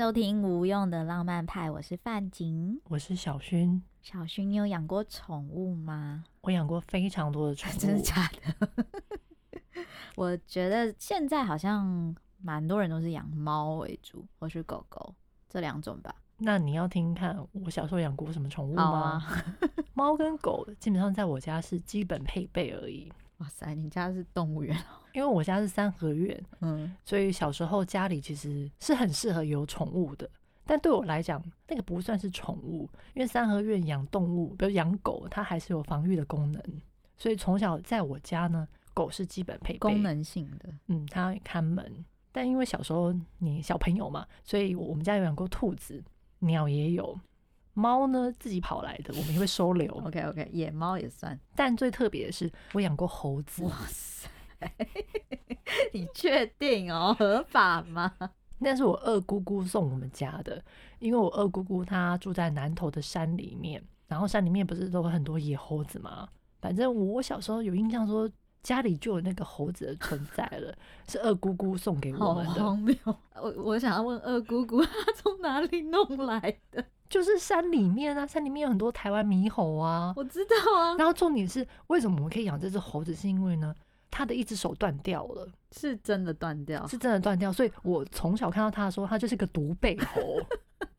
收听无用的浪漫派，我是范景，我是小薰。小薰，你有养过宠物吗？我养过非常多的宠物，真的假的？我觉得现在好像蛮多人都是养猫为主，或是狗狗这两种吧。那你要听听看我小时候养过什么宠物吗？啊、猫跟狗基本上在我家是基本配备而已。哇塞，你家是动物园？因为我家是三合院，嗯，所以小时候家里其实是很适合有宠物的。但对我来讲，那个不算是宠物，因为三合院养动物，比如养狗，它还是有防御的功能。所以从小在我家呢，狗是基本配备，功能性的，嗯，它看门。但因为小时候你小朋友嘛，所以我们家有养过兔子，鸟也有。猫呢，自己跑来的，我们也会收留。OK OK，野猫也算。但最特别的是，我养过猴子。哇塞，你确定哦？合法吗？那是我二姑姑送我们家的，因为我二姑姑她住在南头的山里面，然后山里面不是都有很多野猴子吗？反正我小时候有印象说家里就有那个猴子的存在了，是二姑姑送给我们的。好荒谬！我我想要问二姑姑，她从哪里弄来的？就是山里面啊，山里面有很多台湾猕猴啊，我知道啊。然后重点是，为什么我们可以养这只猴子？是因为呢，它的一只手断掉了，是真的断掉，是真的断掉。所以我从小看到他的时候，他就是个独背猴。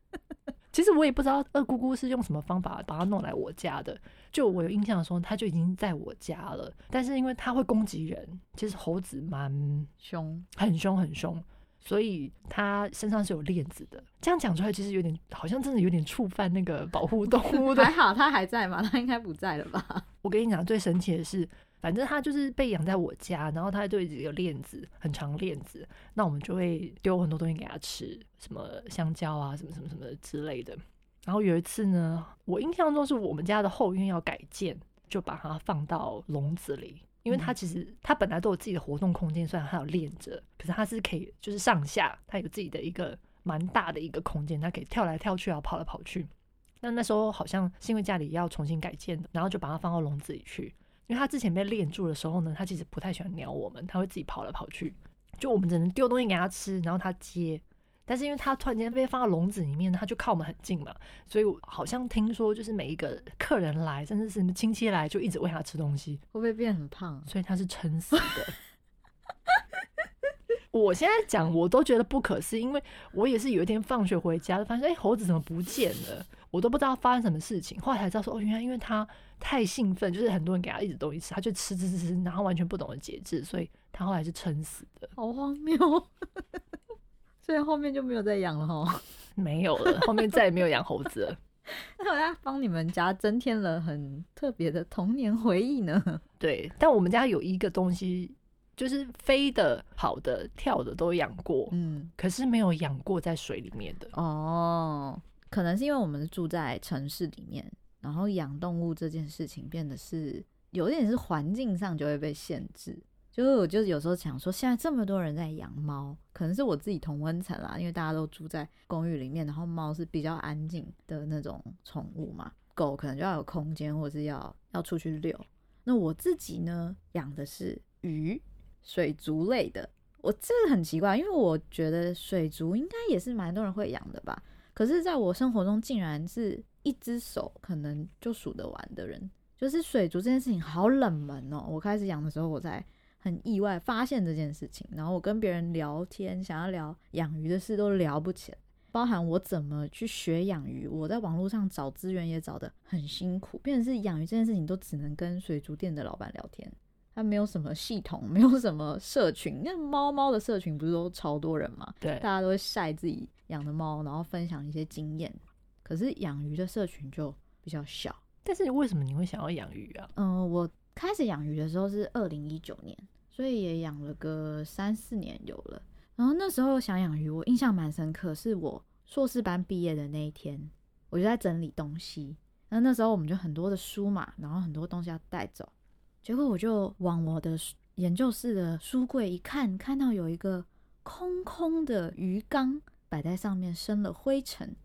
其实我也不知道二姑姑是用什么方法把它弄来我家的。就我有印象的时候，它就已经在我家了。但是因为他会攻击人，其实猴子蛮凶，很凶，很凶。所以他身上是有链子的，这样讲出来其实有点好像真的有点触犯那个保护动物的。还好他还在吗？他应该不在了吧？我跟你讲，最神奇的是，反正它就是被养在我家，然后它就一直有链子，很长链子，那我们就会丢很多东西给它吃，什么香蕉啊，什么什么什么之类的。然后有一次呢，我印象中是我们家的后院要改建，就把它放到笼子里。因为它其实它本来都有自己的活动空间，虽然它有链着，可是它是可以就是上下，它有自己的一个蛮大的一个空间，它可以跳来跳去啊，跑来跑去。那那时候好像是因为家里要重新改建的，然后就把它放到笼子里去。因为它之前被链住的时候呢，它其实不太喜欢鸟我们，它会自己跑来跑去，就我们只能丢东西给它吃，然后它接。但是因为它突然间被放到笼子里面，它就靠我们很近嘛，所以我好像听说，就是每一个客人来，甚至是亲戚来，就一直喂它吃东西，会不会变很胖？所以它是撑死的。我现在讲我都觉得不可思议，因为我也是有一天放学回家，发现哎、欸、猴子怎么不见了，我都不知道发生什么事情。后来才知道说哦，原来因为他太兴奋，就是很多人给他一直东西吃，他就吃吃吃吃，然后完全不懂得节制，所以他后来是撑死的。好荒谬。所以后面就没有再养了哈，没有了，后面再也没有养猴子了。那我要帮你们家增添了很特别的童年回忆呢。对，但我们家有一个东西，就是飞的、跑的、跳的都养过，嗯，可是没有养过在水里面的。哦，可能是因为我们住在城市里面，然后养动物这件事情变得是有点是环境上就会被限制。就是我就是有时候想说，现在这么多人在养猫，可能是我自己同温层啦，因为大家都住在公寓里面，然后猫是比较安静的那种宠物嘛，狗可能就要有空间，或是要要出去遛。那我自己呢，养的是鱼，水族类的。我这个很奇怪，因为我觉得水族应该也是蛮多人会养的吧，可是在我生活中，竟然是一只手可能就数得完的人，就是水族这件事情好冷门哦。我开始养的时候，我才。很意外发现这件事情，然后我跟别人聊天，想要聊养鱼的事都聊不起来，包含我怎么去学养鱼，我在网络上找资源也找得很辛苦，变成是养鱼这件事情都只能跟水族店的老板聊天，他没有什么系统，没有什么社群，那猫猫的社群不是都超多人嘛？对，大家都会晒自己养的猫，然后分享一些经验，可是养鱼的社群就比较小。但是为什么你会想要养鱼啊？嗯、呃，我。开始养鱼的时候是二零一九年，所以也养了个三四年有了。然后那时候想养鱼，我印象蛮深刻，是我硕士班毕业的那一天，我就在整理东西。那那时候我们就很多的书嘛，然后很多东西要带走。结果我就往我的研究室的书柜一看，看到有一个空空的鱼缸摆在上面，生了灰尘。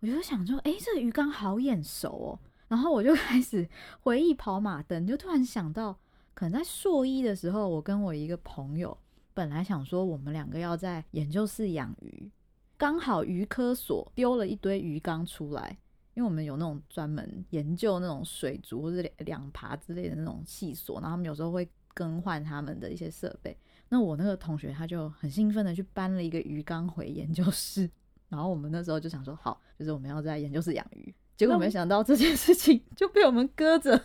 我就想说，诶，这个鱼缸好眼熟哦。然后我就 开始回忆跑马灯，就突然想到，可能在硕一的时候，我跟我一个朋友本来想说，我们两个要在研究室养鱼，刚好鱼科所丢了一堆鱼缸出来，因为我们有那种专门研究那种水族或者两爬之类的那种细索，然后他们有时候会更换他们的一些设备。那我那个同学他就很兴奋的去搬了一个鱼缸回研究室，然后我们那时候就想说，好，就是我们要在研究室养鱼。结果没想到这件事情 就被我们搁着，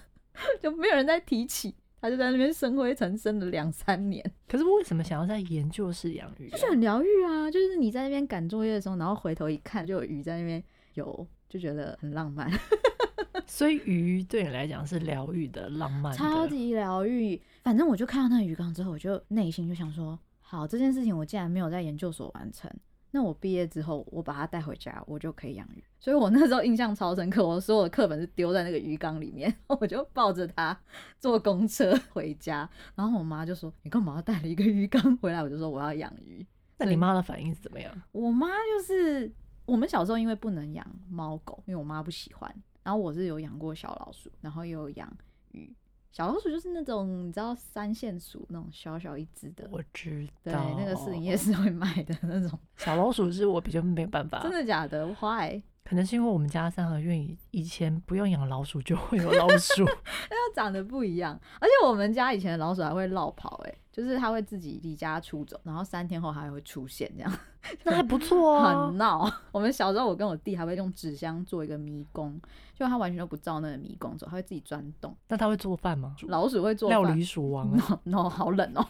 就没有人再提起。他就在那边生灰尘，生了两三年。可是为什么想要在研究室养鱼啊？就是很疗愈啊！就是你在那边赶作业的时候，然后回头一看，就有鱼在那边游，就觉得很浪漫。所以鱼对你来讲是疗愈的、浪漫的，超级疗愈。反正我就看到那个鱼缸之后，我就内心就想说：好，这件事情我既然没有在研究所完成。那我毕业之后，我把它带回家，我就可以养鱼。所以我那时候印象超深刻，我所有的课本是丢在那个鱼缸里面，我就抱着它坐公车 回家。然后我妈就说：“你干嘛要带了一个鱼缸回来？”我就说：“我要养鱼。”那你妈的反应是怎么样？我妈就是我们小时候因为不能养猫狗，因为我妈不喜欢。然后我是有养过小老鼠，然后也有养鱼。小老鼠就是那种你知道三线鼠那种小小一只的，我知道，对，那个市营夜市会卖的那种小老鼠是我比较没有办法，真的假的？Why？可能是因为我们家三合院以以前不用养老鼠就会有老鼠，它长得不一样，而且我们家以前的老鼠还会落跑，哎，就是它会自己离家出走，然后三天后还会出现，这样 那还不错啊，很闹。我们小时候我跟我弟还会用纸箱做一个迷宫，就它完全都不照那个迷宫走，它会自己钻洞。那它会做饭吗？老鼠会做饭，料理鼠王 no，好冷哦。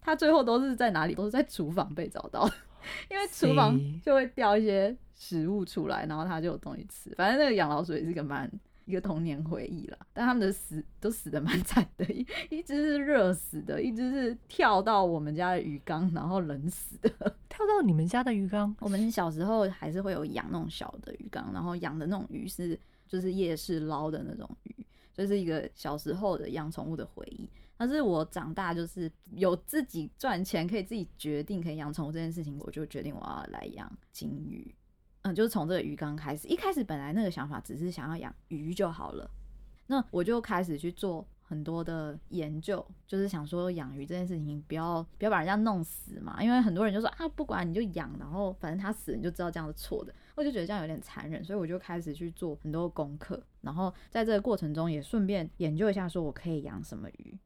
它最后都是在哪里？都是在厨房被找到的，因为厨房就会掉一些。食物出来，然后它就有东西吃。反正那个养老鼠也是个蛮一个童年回忆啦。但他们的死都死的蛮 惨的，一一只是热死的，一只是跳到我们家的鱼缸然后冷死的。跳到你们家的鱼缸？我们小时候还是会有养那种小的鱼缸，然后养的那种鱼是就是夜市捞的那种鱼，就是一个小时候的养宠物的回忆。但是我长大就是有自己赚钱，可以自己决定可以养宠物这件事情，我就决定我要来养金鱼。嗯，就是从这个鱼缸开始。一开始本来那个想法只是想要养鱼就好了，那我就开始去做很多的研究，就是想说养鱼这件事情不要不要把人家弄死嘛，因为很多人就说啊，不管你就养，然后反正它死你就知道这样是错的，我就觉得这样有点残忍，所以我就开始去做很多功课，然后在这个过程中也顺便研究一下，说我可以养什么鱼。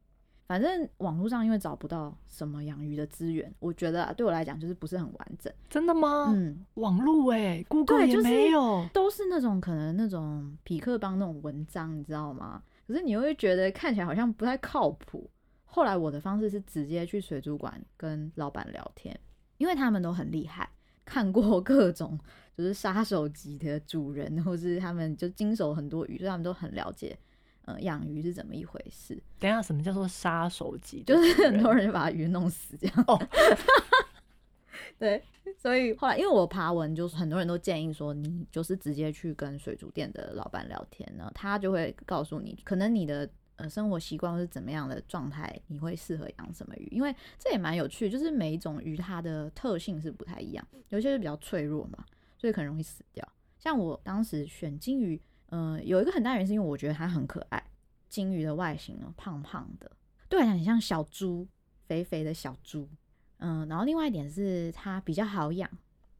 反正网络上因为找不到什么养鱼的资源，我觉得对我来讲就是不是很完整。真的吗？嗯，网络哎，Google 也没有，都是那种可能那种匹克帮那种文章，你知道吗？可是你又会觉得看起来好像不太靠谱。后来我的方式是直接去水族馆跟老板聊天，因为他们都很厉害，看过各种就是杀手级的主人，或是他们就经手很多鱼，所以他们都很了解。呃，养鱼是怎么一回事？等一下，什么叫做杀手级？就是很多人就把鱼弄死这样。哦，对，所以后来因为我爬文，就是很多人都建议说，你就是直接去跟水族店的老板聊天呢，他就会告诉你，可能你的呃生活习惯是怎么样的状态，你会适合养什么鱼。因为这也蛮有趣，就是每一种鱼它的特性是不太一样，有些是比较脆弱嘛，所以很容易死掉。像我当时选金鱼。嗯、呃，有一个很大原因是因为我觉得它很可爱，金鱼的外形呢，胖胖的，对我来讲很像小猪，肥肥的小猪。嗯，然后另外一点是它比较好养，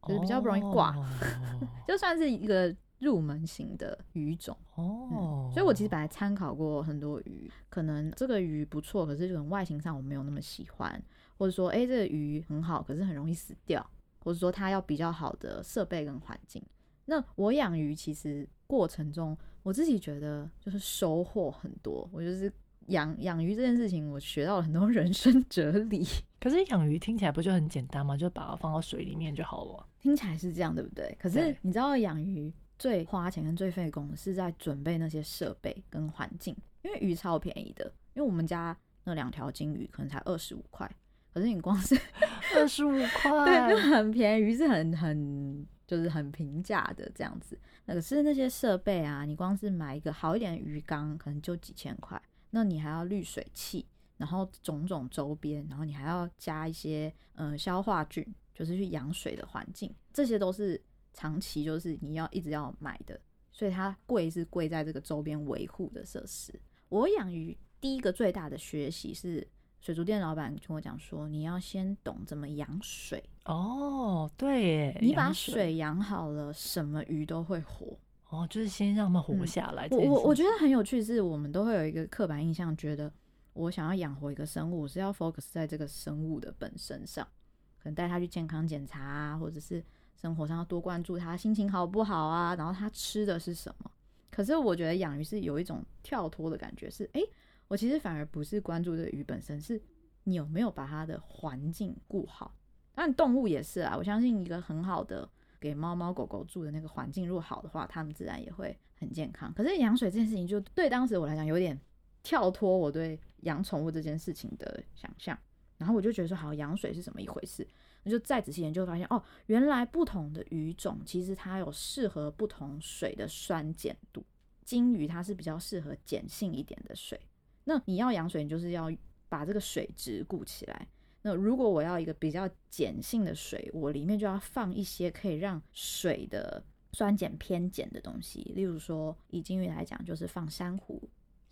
就是比较不容易挂，哦、就算是一个入门型的鱼种哦、嗯。所以我其实本来参考过很多鱼，可能这个鱼不错，可是这种外形上我没有那么喜欢，或者说哎、欸、这个鱼很好，可是很容易死掉，或者说它要比较好的设备跟环境。那我养鱼其实过程中，我自己觉得就是收获很多。我就是养养鱼这件事情，我学到了很多 人生哲理。可是养鱼听起来不就很简单吗？就把它放到水里面就好了。听起来是这样，对不对？可是你知道养鱼最花钱跟最费工是在准备那些设备跟环境，因为鱼超便宜的。因为我们家那两条金鱼可能才二十五块，可是你光是 二十五块，对，就很便宜，鱼是很很。就是很平价的这样子，可是那些设备啊，你光是买一个好一点的鱼缸，可能就几千块。那你还要滤水器，然后种种周边，然后你还要加一些呃消化菌，就是去养水的环境，这些都是长期就是你要一直要买的，所以它贵是贵在这个周边维护的设施。我养鱼第一个最大的学习是水族店老板跟我讲说，你要先懂怎么养水哦，对，你把水养好了，什么鱼都会活哦，就是先让它们活下来。嗯、我我我觉得很有趣，是我们都会有一个刻板印象，觉得我想要养活一个生物，是要 focus 在这个生物的本身上，可能带它去健康检查啊，或者是生活上要多关注它心情好不好啊，然后它吃的是什么。可是我觉得养鱼是有一种跳脱的感觉，是哎。我其实反而不是关注这个鱼本身，是你有没有把它的环境顾好。当然动物也是啊，我相信一个很好的给猫猫狗狗住的那个环境如果好的话，它们自然也会很健康。可是养水这件事情，就对当时我来讲有点跳脱我对养宠物这件事情的想象。然后我就觉得说，好，养水是怎么一回事？我就再仔细研究，发现哦，原来不同的鱼种其实它有适合不同水的酸碱度。金鱼它是比较适合碱性一点的水。那你要养水，你就是要把这个水质固起来。那如果我要一个比较碱性的水，我里面就要放一些可以让水的酸碱偏碱的东西。例如说，以金鱼来讲，就是放珊瑚、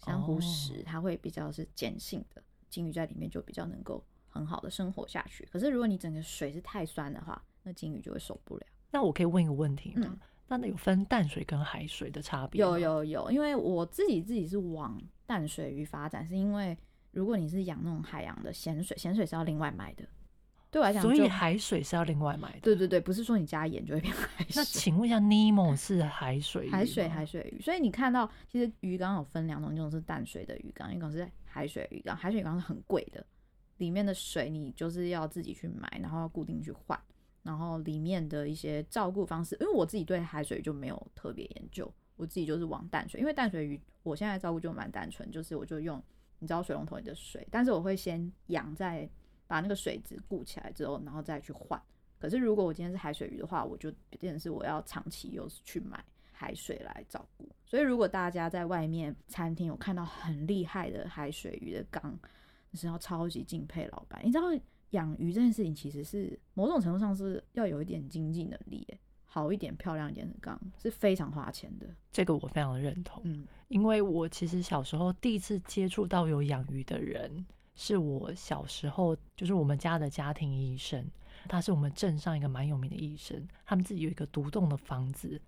珊瑚石，它会比较是碱性的，金鱼在里面就比较能够很好的生活下去。可是如果你整个水是太酸的话，那金鱼就会受不了。那我可以问一个问题吗？嗯那有分淡水跟海水的差别？有有有，因为我自己自己是往淡水鱼发展，是因为如果你是养那种海洋的咸水，咸水是要另外买的。对我来讲，所以海水是要另外买的。对对对，不是说你加盐就会变海水。那请问一下，Nemo 是海水鱼？海水海水鱼，所以你看到其实鱼缸有分两种，一种是淡水的鱼缸，一种是海水鱼缸。海水鱼缸是很贵的，里面的水你就是要自己去买，然后要固定去换。然后里面的一些照顾方式，因为我自己对海水就没有特别研究，我自己就是往淡水，因为淡水鱼我现在照顾就蛮单纯，就是我就用你知道水龙头里的水，但是我会先养在把那个水质固起来之后，然后再去换。可是如果我今天是海水鱼的话，我就变成是我要长期又是去买海水来照顾。所以如果大家在外面餐厅有看到很厉害的海水鱼的缸，就是要超级敬佩老板，你知道。养鱼这件事情其实是某种程度上是要有一点经济能力，好一点、漂亮一点的缸是非常花钱的。这个我非常的认同，嗯，因为我其实小时候第一次接触到有养鱼的人，是我小时候就是我们家的家庭医生，他是我们镇上一个蛮有名的医生，他们自己有一个独栋的房子，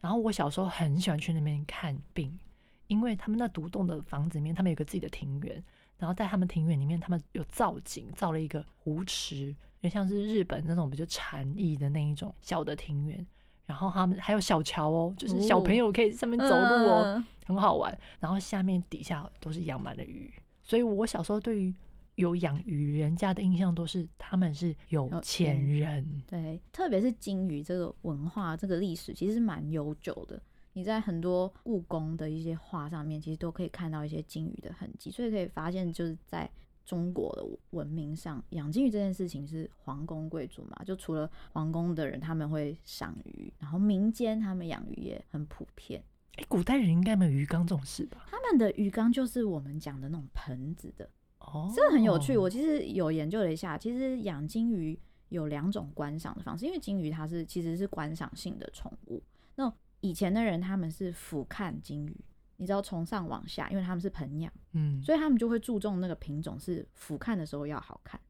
然后我小时候很喜欢去那边看病，因为他们那独栋的房子里面，他们有个自己的庭园。然后在他们庭院里面，他们有造景，造了一个湖池，就像是日本那种比较禅意的那一种小的庭院。然后他们还有小桥哦，就是小朋友可以上面走路哦，嗯、很好玩。然后下面底下都是养满了鱼，所以我小时候对于有养鱼人家的印象都是他们是有钱人。对，特别是金鱼这个文化，这个历史其实是蛮悠久的。你在很多故宫的一些画上面，其实都可以看到一些金鱼的痕迹，所以可以发现，就是在中国的文明上，养金鱼这件事情是皇宫贵族嘛，就除了皇宫的人他们会赏鱼，然后民间他们养鱼也很普遍。哎，古代人应该没有鱼缸这种事吧？他们的鱼缸就是我们讲的那种盆子的哦，这个很有趣。我其实有研究了一下，其实养金鱼有两种观赏的方式，因为金鱼它是其实是观赏性的宠物，那。以前的人他们是俯瞰金鱼，你知道从上往下，因为他们是盆养，嗯，所以他们就会注重那个品种是俯瞰的时候要好看。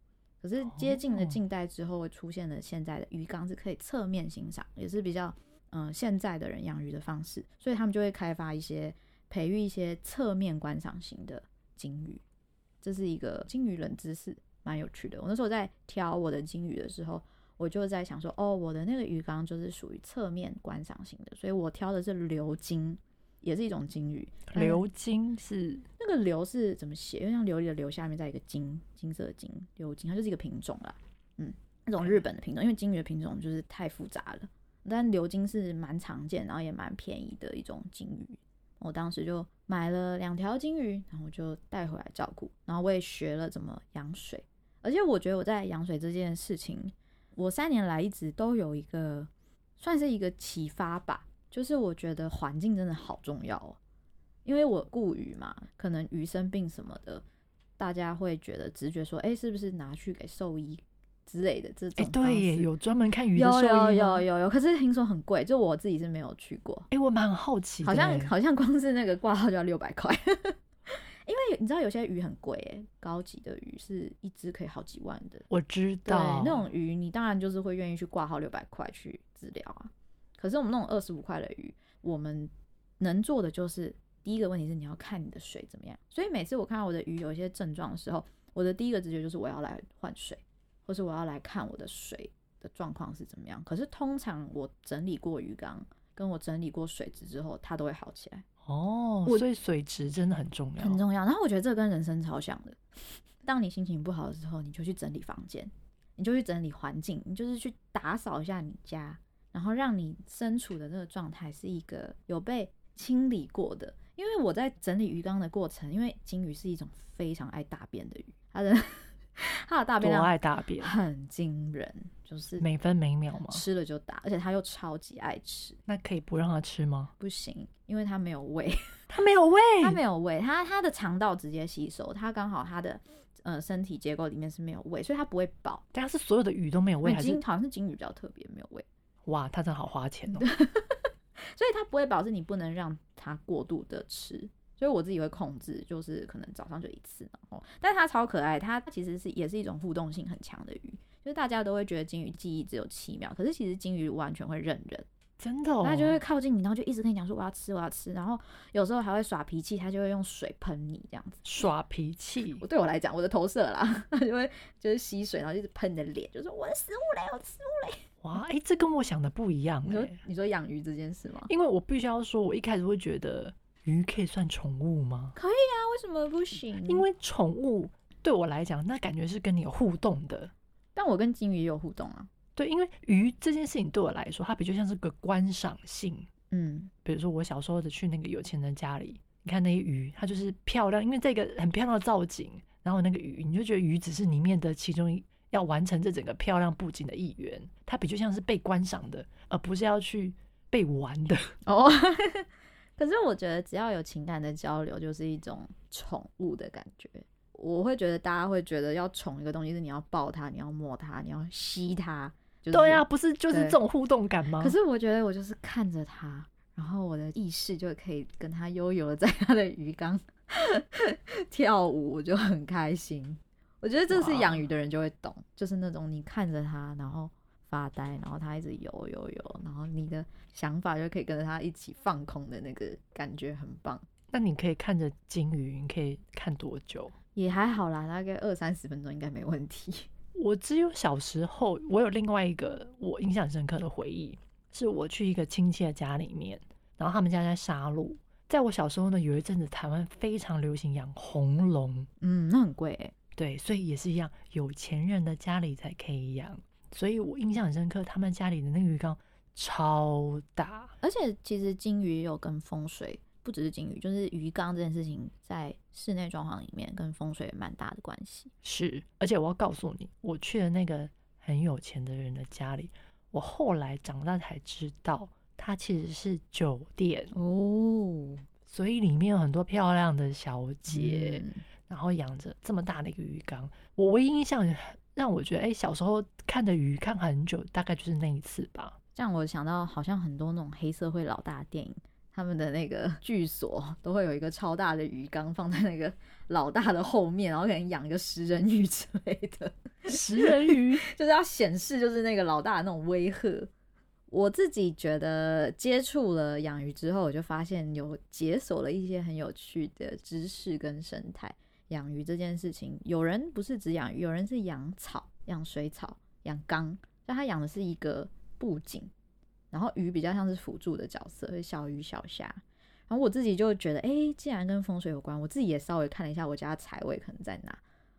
可是接近了近代之后，会出现了现在的鱼缸是可以侧面欣赏，也是比较嗯、呃、现在的人养鱼的方式，所以他们就会开发一些培育一些侧面观赏型的金鱼。这是一个金鱼冷知识，蛮有趣的。我那时候在挑我的金鱼的时候。我就在想说，哦，我的那个鱼缸就是属于侧面观赏型的，所以我挑的是流金，也是一种金鱼。流金是那个流是怎么写？因为像琉璃的流下面再一个金，金色的金，流金，它就是一个品种啦。嗯，那种日本的品种，因为金鱼的品种就是太复杂了，但流金是蛮常见，然后也蛮便宜的一种金鱼。我当时就买了两条金鱼，然后就带回来照顾，然后我也学了怎么养水，而且我觉得我在养水这件事情。我三年来一直都有一个，算是一个启发吧，就是我觉得环境真的好重要哦，因为我顾鱼嘛，可能鱼生病什么的，大家会觉得直觉说，哎，是不是拿去给兽医之类的这种？哎，对耶，有专门看鱼的兽医吗？有有有有有，可是听说很贵，就我自己是没有去过。哎，我蛮好奇，好像好像光是那个挂号就要六百块。因为你知道有些鱼很贵哎，高级的鱼是一只可以好几万的。我知道，对，那种鱼你当然就是会愿意去挂号六百块去治疗啊。可是我们那种二十五块的鱼，我们能做的就是第一个问题是你要看你的水怎么样。所以每次我看到我的鱼有一些症状的时候，我的第一个直觉就是我要来换水，或是我要来看我的水的状况是怎么样。可是通常我整理过鱼缸，跟我整理过水质之后，它都会好起来。哦，所以水质真的很重要，很重要。然后我觉得这跟人生超像的。当你心情不好的时候，你就去整理房间，你就去整理环境，你就是去打扫一下你家，然后让你身处的这个状态是一个有被清理过的。因为我在整理鱼缸的过程，因为金鱼是一种非常爱大便的鱼，它的。它的大便量多爱大便，很惊人，就是每分每秒嘛，吃了就大，而且它又超级爱吃。那可以不让它吃吗？不行，因为它没有胃，它没有胃，它没有胃，它它的肠道直接吸收，它刚好它的呃身体结构里面是没有胃，所以它不会饱。但是所有的鱼都没有胃，还是好像是金鱼比较特别没有胃？哇，它真的好花钱哦。所以它不会保证你不能让它过度的吃。所以我自己会控制，就是可能早上就一次，然后，但它超可爱，它其实是也是一种互动性很强的鱼，就是大家都会觉得金鱼记忆只有七秒，可是其实金鱼完全会认人，真的，哦，它就会靠近你，然后就一直跟你讲说我要吃，我要吃，然后有时候还会耍脾气，他就会用水喷你这样子，耍脾气。我对我来讲，我的投射啦，他就会就是吸水，然后一直喷你的脸，就说我的食物嘞，我的食物嘞。哇，哎，欸，这跟我想的不一样，欸。你说你说养鱼这件事吗？因为我必须要说，我一开始会觉得。鱼可以算宠物吗？可以啊，为什么不行？因为宠物对我来讲，那感觉是跟你有互动的。但我跟金鱼也有互动啊。对，因为鱼这件事情对我来说，它比较像是个观赏性。嗯，比如说我小时候的去那个有钱人家里，你看那些鱼，它就是漂亮，因为这个很漂亮的造景，然后那个鱼，你就觉得鱼只是里面的其中一要完成这整个漂亮布景的一员，它比较像是被观赏的，而不是要去被玩的。哦。可是我觉得，只要有情感的交流，就是一种宠物的感觉。我会觉得，大家会觉得要宠一个东西，是你要抱它，你要摸它，你要吸它。就是、对呀、啊，不是就是这种互动感吗？可是我觉得，我就是看着它，然后我的意识就可以跟它悠游在它的鱼缸 跳舞，我就很开心。我觉得这是养鱼的人就会懂，就是那种你看着它，然后。发呆，然后它一直游游游，然后你的想法就可以跟着它一起放空的那个感觉很棒。那你可以看着鲸鱼，你可以看多久？也还好啦，大概二三十分钟应该没问题。我只有小时候，我有另外一个我印象深刻的回忆，是我去一个亲戚的家里面，然后他们家在杀戮。在我小时候呢，有一阵子台湾非常流行养红龙，嗯，那很贵欸。对，所以也是一样，有钱人的家里才可以养。所以我印象很深刻，他们家里的那个鱼缸超大，而且其实金鱼也有跟风水，不只是金鱼，就是鱼缸这件事情在室内装潢里面跟风水蛮大的关系。是，而且我要告诉你，我去了那个很有钱的人的家里，我后来长大才知道，它其实是酒店哦，所以里面有很多漂亮的小姐，嗯、然后养着这么大的一个鱼缸。我唯一印象让我觉得，哎、欸，小时候看的鱼看很久，大概就是那一次吧。这样我想到，好像很多那种黑社会老大的电影，他们的那个 居所都会有一个超大的鱼缸放在那个老大的后面，然后可能养一个食人鱼之类的。食人鱼 就是要显示就是那个老大的那种威吓。我自己觉得接触了养鱼之后，我就发现有解锁了一些很有趣的知识跟生态。养鱼这件事情，有人不是只养鱼，有人是养草、养水草、养缸，但他养的是一个布景，然后鱼比较像是辅助的角色，小鱼小虾。然后我自己就觉得，哎、欸，既然跟风水有关，我自己也稍微看了一下我家的财位可能在哪，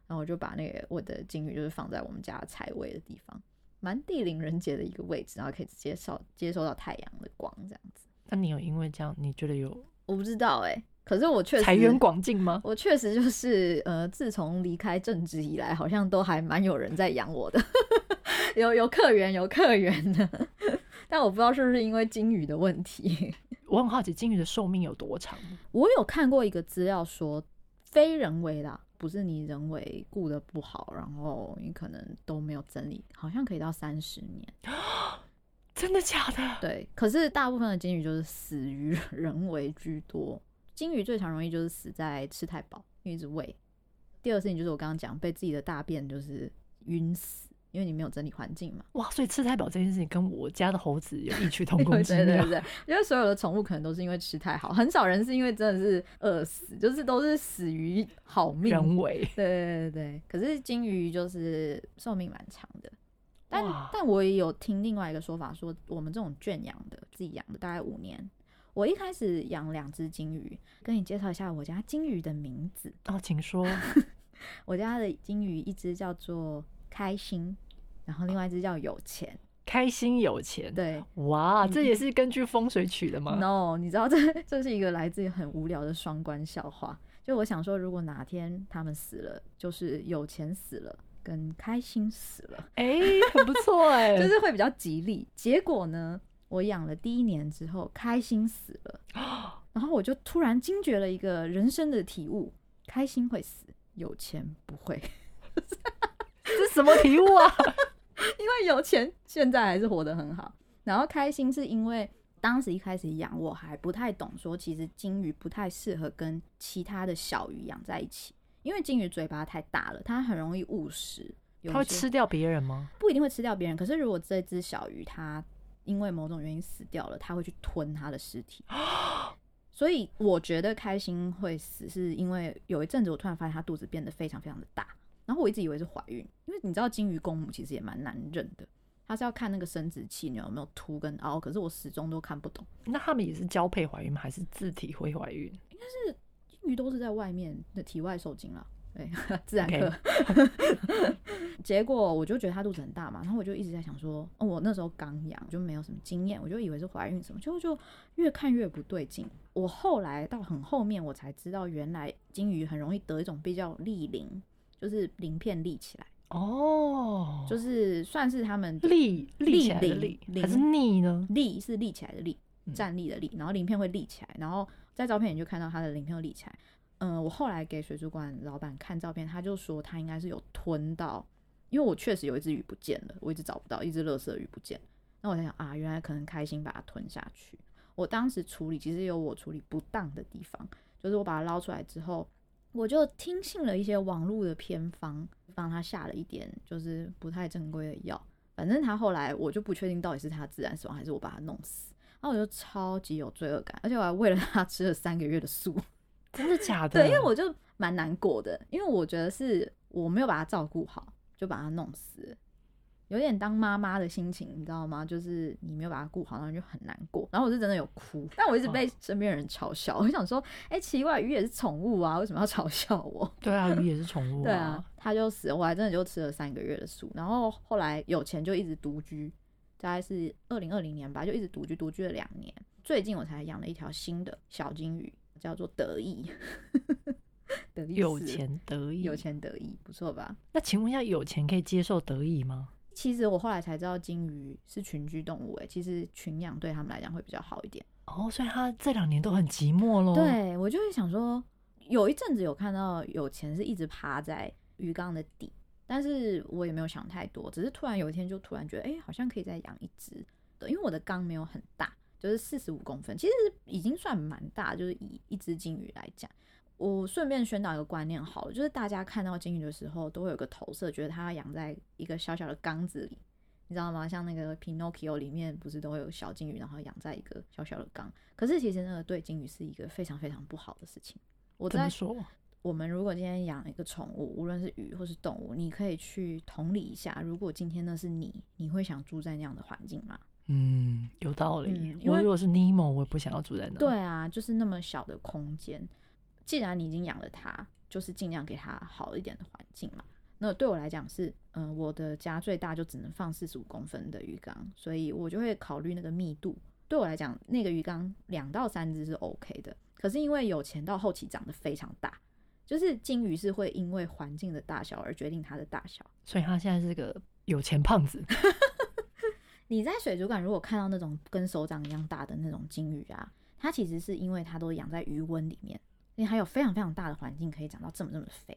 然后我就把那个我的金鱼就是放在我们家财位的地方，蛮地灵人杰的一个位置，然后可以直接受接收到太阳的光，这样子。那你有因为这样，你觉得有？我不知道哎、欸。可是我确实财源广进吗？我确实就是呃，自从离开正职以来，好像都还蛮有人在养我的，有有客源，有客源的。但我不知道是不是因为鲸鱼的问题。我很好奇鲸鱼的寿命有多长？我有看过一个资料说，非人为啦，不是你人为顾得不好，然后你可能都没有整理，好像可以到三十年。真的假的？对。可是大部分的鲸鱼就是死于 人为居多。鲸鱼最常容易就是死在吃太饱，因为一直喂。第二个事情就是我刚刚讲被自己的大便就是晕死。因为你没有整理环境嘛，哇！所以吃太饱这件事情跟我家的猴子有异曲同 工之妙。对对对，因为所有的宠物可能都是因为吃太好，很少人是因为真的是饿死，就是都是死于好命。人为。对对对对，可是金鱼就是寿命蛮长的，但但我也有听另外一个说法，说我们这种圈养的，自己养的大概五年。我一开始养两只金鱼，跟你介绍一下我家金鱼的名字哦，请说。我家的金鱼一只叫做。开心，然后另外一只叫有钱，开心有钱，对，哇，这也是根据风水取的吗？No，你知道这 这是一个来自于很无聊的双关笑话。就我想说，如果哪天他们死了，就是有钱死了，跟开心死了，哎、欸，很不错哎，就是会比较吉利。结果呢，我养了第一年之后，开心死了，然后我就突然惊觉了一个人生的体悟：开心会死，有钱不会。这是什么题目啊？因为有钱，现在还是活得很好。然后开心是因为当时一开始养，我还不太懂，说其实金鱼不太适合跟其他的小鱼养在一起，因为金鱼嘴巴太大了，它很容易误食。它会吃掉别人吗？不一定会吃掉别人，可是如果这只小鱼它因为某种原因死掉了，它会去吞它的尸体。所以我觉得开心会死，是因为有一阵子我突然发现它肚子变得非常非常的大。然后我一直以为是怀孕，因为你知道金鱼公母其实也蛮难认的，它是要看那个生殖器你有没有凸跟凹，可是我始终都看不懂。那他们也是交配怀孕吗？还是自体会怀孕？应该是金鱼都是在外面的体外受精了，对，自然课。结果我就觉得它肚子很大嘛，然后我就一直在想说，哦，我那时候刚养就没有什么经验，我就以为是怀孕什么，就就越看越不对劲。我后来到很后面我才知道，原来金鱼很容易得一种比较立鳞。就是鳞片立起来哦，oh, 就是算是他们立立起来的立，还是立呢？立是立起来的立，站立的立，然后鳞片会立起来，然后在照片你就看到它的鳞片会立起来。嗯、呃，我后来给水族馆老板看照片，他就说他应该是有吞到，因为我确实有一只鱼不见了，我一直找不到一只乐色鱼不见。那我在想啊，原来可能开心把它吞下去。我当时处理其实有我处理不当的地方，就是我把它捞出来之后。我就听信了一些网络的偏方，帮他下了一点就是不太正规的药。反正他后来我就不确定到底是他自然死亡还是我把他弄死。然后我就超级有罪恶感，而且我还为了他吃了三个月的素。真的假的？对，因为我就蛮难过的，因为我觉得是我没有把他照顾好，就把他弄死。有点当妈妈的心情，你知道吗？就是你没有把它顾好，然后就很难过。然后我是真的有哭，但我一直被身边人嘲笑。我想说，哎、欸，奇怪，鱼也是宠物啊，为什么要嘲笑我？对啊，鱼也是宠物啊。对啊，它就死了，我还真的就吃了三个月的素。然后后来有钱就一直独居，大概是二零二零年吧，就一直独居，独居了两年。最近我才养了一条新的小金鱼，叫做得意。得意有钱得意，有钱得意，不错吧？那请问一下，有钱可以接受得意吗？其实我后来才知道，金鱼是群居动物。哎，其实群养对他们来讲会比较好一点。哦，所以它这两年都很寂寞咯。对，我就会想说，有一阵子有看到有钱是一直趴在鱼缸的底，但是我也没有想太多，只是突然有一天就突然觉得，哎，好像可以再养一只。对，因为我的缸没有很大，就是四十五公分，其实已经算蛮大，就是以一只金鱼来讲。我顺便宣导一个观念，好了，就是大家看到金鱼的时候，都会有个投射，觉得它要养在一个小小的缸子里，你知道吗？像那个 Pinocchio 里面不是都会有小金鱼，然后养在一个小小的缸。可是其实那个对金鱼是一个非常非常不好的事情。我在说，我们如果今天养一个宠物，无论是鱼或是动物，你可以去同理一下，如果今天那是你，你会想住在那样的环境吗？嗯，有道理。嗯，因为如果是尼莫，我也不想要住在那。对啊，就是那么小的空间。既然你已经养了它，就是尽量给它好一点的环境嘛。那对我来讲是，嗯、呃，我的家最大就只能放四十五公分的鱼缸，所以我就会考虑那个密度。对我来讲，那个鱼缸两到三只是 OK 的。可是因为有钱到后期长得非常大，就是金鱼是会因为环境的大小而决定它的大小，所以它现在是个有钱胖子。你在水族馆如果看到那种跟手掌一样大的那种金鱼啊，它其实是因为它都养在鱼温里面。因为还有非常非常大的环境可以长到这么这么肥，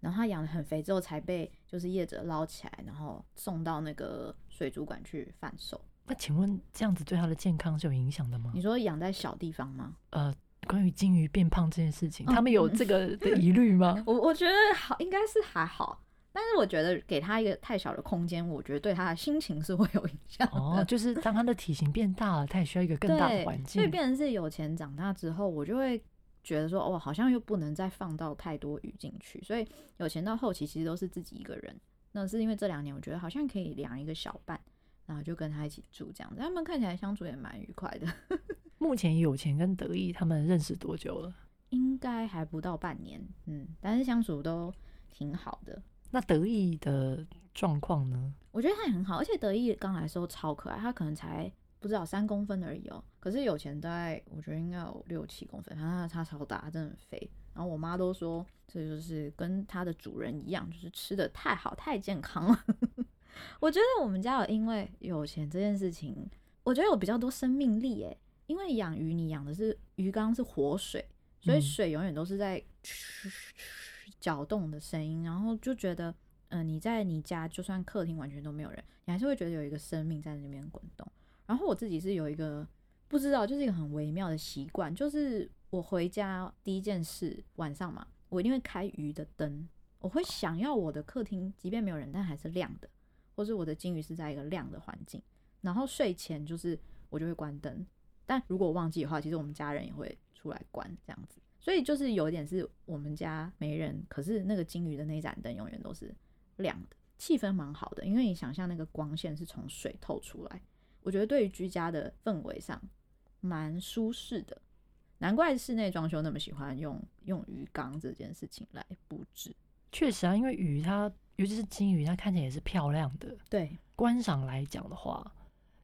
然后它养的很肥之后才被就是业者捞起来，然后送到那个水族馆去贩售。那请问这样子对它的健康是有影响的吗？你说养在小地方吗？呃，关于金鱼变胖这件事情，他们有这个的疑虑吗？我我觉得好，应该是还好。但是我觉得给他一个太小的空间，我觉得对他的心情是会有影响的。哦，就是当他的体型变大了，他也需要一个更大的环境。所以变成是有钱长大之后，我就会觉得说，哦，好像又不能再放到太多鱼进去。所以有钱到后期其实都是自己一个人。那是因为这两年我觉得好像可以养一个小伴，然后就跟他一起住这样子。他们看起来相处也蛮愉快的。目前有钱跟得意他们认识多久了？应该还不到半年，嗯，但是相处都挺好的。那得意的状况呢？我觉得他也很好，而且得意刚来的时候超可爱，他可能才不知道三公分而已哦、喔。可是有钱大概我觉得应该有六七公分，他他超大，真的很肥。然后我妈都说，这就是跟它的主人一样，就是吃的太好太健康了。我觉得我们家有因为有钱这件事情，我觉得有比较多生命力诶，因为养鱼你养的是鱼缸是活水，所以水永远都是在。搅动的声音，然后就觉得，嗯、呃，你在你家，就算客厅完全都没有人，你还是会觉得有一个生命在那边滚动。然后我自己是有一个不知道，就是一个很微妙的习惯，就是我回家第一件事，晚上嘛，我一定会开鱼的灯，我会想要我的客厅即便没有人，但还是亮的，或是我的金鱼是在一个亮的环境。然后睡前就是我就会关灯，但如果忘记的话，其实我们家人也会出来关这样子。所以就是有一点是我们家没人，可是那个金鱼的那盏灯永远都是亮的，气氛蛮好的。因为你想象那个光线是从水透出来，我觉得对于居家的氛围上蛮舒适的。难怪室内装修那么喜欢用用鱼缸这件事情来布置。确实啊，因为鱼它尤其是金鱼，它看起来也是漂亮的。对，观赏来讲的话。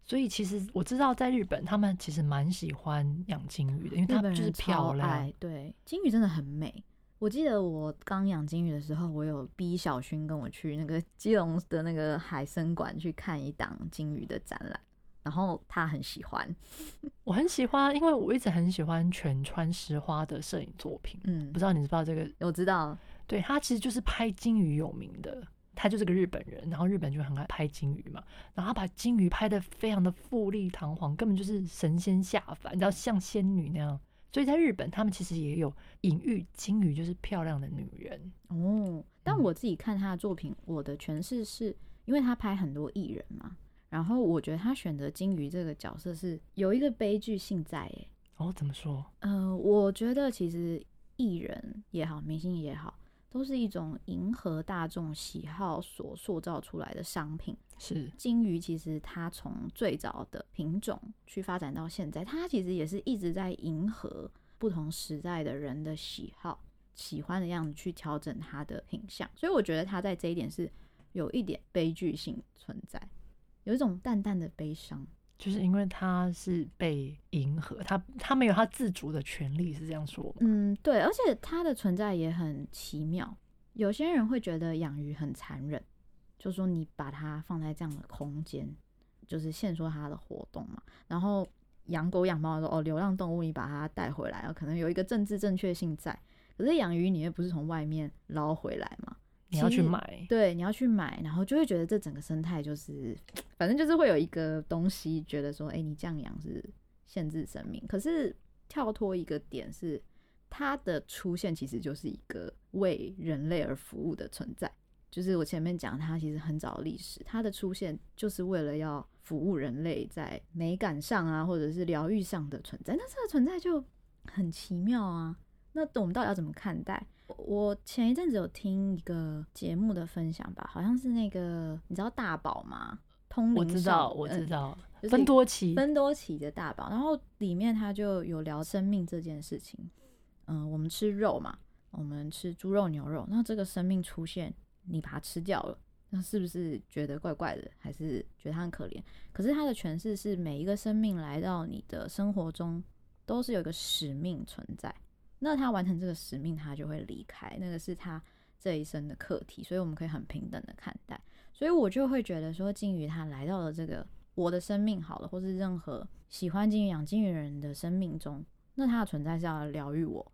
所以其实我知道，在日本他们其实蛮喜欢养金鱼的，因为他们就是漂亮。对，金鱼真的很美。我记得我刚养金鱼的时候，我有逼小勋跟我去那个基隆的那个海参馆去看一档金鱼的展览，然后他很喜欢，我很喜欢，因为我一直很喜欢全川石花的摄影作品。嗯，不知道你知不知道这个？我知道，对，他其实就是拍金鱼有名的。他就是个日本人，然后日本就很爱拍金鱼嘛，然后他把金鱼拍的非常的富丽堂皇，根本就是神仙下凡，你知道像仙女那样。所以在日本，他们其实也有隐喻金鱼就是漂亮的女人哦。但我自己看他的作品，我的诠释是因为他拍很多艺人嘛，然后我觉得他选择金鱼这个角色是有一个悲剧性在诶。哦，怎么说？嗯、呃，我觉得其实艺人也好，明星也好。都是一种迎合大众喜好所塑造出来的商品。是金鱼，其实它从最早的品种去发展到现在，它其实也是一直在迎合不同时代的人的喜好、喜欢的样子去调整它的品相。所以我觉得它在这一点是有一点悲剧性存在，有一种淡淡的悲伤。就是因为他是被迎合，他他没有他自主的权利，是这样说吗？嗯，对，而且他的存在也很奇妙。有些人会觉得养鱼很残忍，就说你把它放在这样的空间，就是限缩它的活动嘛。然后养狗养猫的时候，哦，流浪动物你把它带回来，可能有一个政治正确性在。可是养鱼你又不是从外面捞回来嘛？你要去买，对，你要去买，然后就会觉得这整个生态就是，反正就是会有一个东西觉得说，哎、欸，你这样养是限制生命。可是跳脱一个点是，它的出现其实就是一个为人类而服务的存在。就是我前面讲，它其实很早历史，它的出现就是为了要服务人类在美感上啊，或者是疗愈上的存在。那这个存在就很奇妙啊。那我们到底要怎么看待？我前一阵子有听一个节目的分享吧，好像是那个你知道大宝吗？通灵我知道，我知道，分多奇，分多奇的大宝。然后里面他就有聊生命这件事情。嗯，我们吃肉嘛，我们吃猪肉、牛肉，那这个生命出现，你把它吃掉了，那是不是觉得怪怪的，还是觉得它很可怜？可是他的诠释是，每一个生命来到你的生活中，都是有一个使命存在。那他完成这个使命，他就会离开，那个是他这一生的课题，所以我们可以很平等的看待。所以我就会觉得说，金鱼它来到了这个我的生命好了，或是任何喜欢金鱼、养金鱼人的生命中，那它的存在是要疗愈我。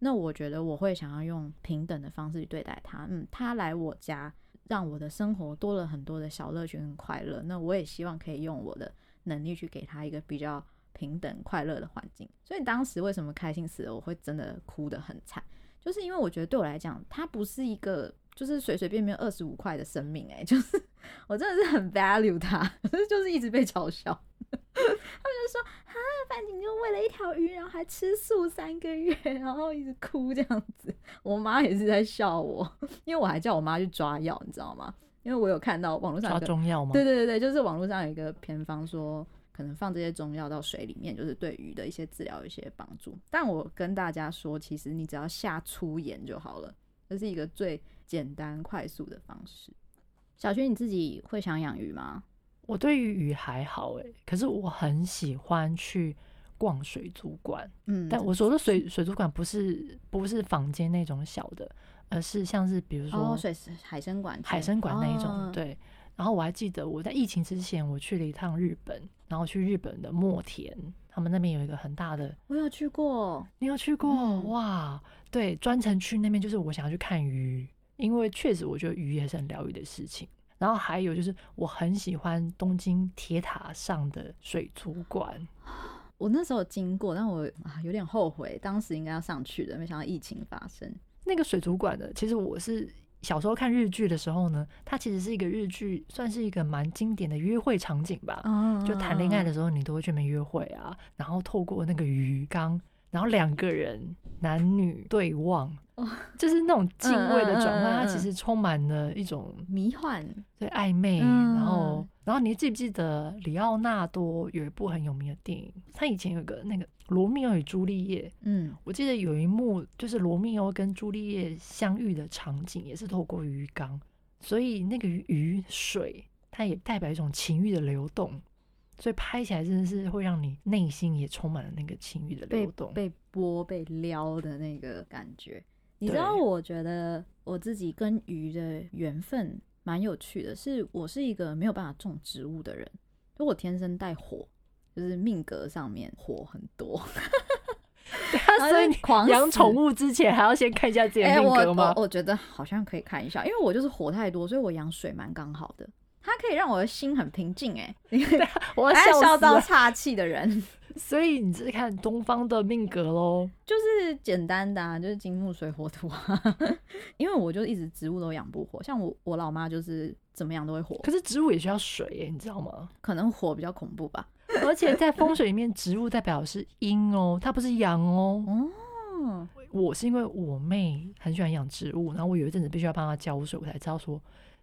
那我觉得我会想要用平等的方式去对待它。嗯，它来我家，让我的生活多了很多的小乐趣跟快乐。那我也希望可以用我的能力去给他一个比较平等、快乐的环境。所以当时为什么开心死了，我会真的哭得很惨，就是因为我觉得对我来讲，它不是一个就是随随便便二十五块的生命、欸，哎，就是 我真的是很 value 它，可是就是一直被嘲笑。他们就说啊，范景就为了一条鱼，然后还吃素三个月，然后一直哭这样子。我妈也是在笑我，因为我还叫我妈去抓药，你知道吗？因为我有看到网络上抓中药吗？对对对对，就是网络上有一个偏方说，可能放这些中药到水里面，就是对鱼的一些治疗有一些帮助。但我跟大家说，其实你只要下粗盐就好了，这是一个最简单快速的方式。小薰，你自己会想养鱼吗？我对于鱼还好诶，可是我很喜欢去逛水族馆。嗯，但我说的水水族馆不是不是房间那种小的，而是像是比如说水海参馆、海参馆那一种。对。然后我还记得我在疫情之前，我去了一趟日本，然后去日本的墨田，他们那边有一个很大的。我有去过，你有去过？嗯、哇，对，专程去那边就是我想要去看鱼，因为确实我觉得鱼也是很疗愈的事情。然后还有就是，我很喜欢东京铁塔上的水族馆。我那时候经过，但我啊有点后悔，当时应该要上去的，没想到疫情发生。那个水族馆的，其实我是小时候看日剧的时候呢，它其实是一个日剧，算是一个蛮经典的约会场景吧。就谈恋爱的时候，你都会去那边约会啊，然后透过那个鱼缸，然后两个人男女对望。就是那种敬畏的转换，它其实充满了一种迷幻，对暧昧。然后，然后你记不记得里奥纳多有一部很有名的电影？他以前有个那个《罗密欧与朱丽叶》。嗯，我记得有一幕就是罗密欧跟朱丽叶相遇的场景，也是透过鱼缸，所以那个鱼水它也代表一种情欲的流动，所以拍起来真的是会让你内心也充满了那个情欲的流动，被剥被撩的那个感觉。你知道，我觉得我自己跟鱼的缘分蛮有趣的，是我是一个没有办法种植物的人，就我天生带火，就是命格上面火很多。所以狂养宠物之前还要先看一下自己的命格吗？欸，我，我觉得好像可以看一下，因为我就是火太多，所以我养水蛮刚好的，它可以让我的心很平静。哎，我爱笑到岔气的人。所以你是看东方的命格喽，就是简单的啊，就是金木水火土啊。因为我就一直植物都养不活，像我我老妈就是怎么样都会火。可是植物也需要水耶，你知道吗？可能火比较恐怖吧。而且在风水里面，植物代表的是阴哦，它不是阳哦。哦，我是因为我妹很喜欢养植物，然后我有一阵子必须要帮她浇水，我才知道说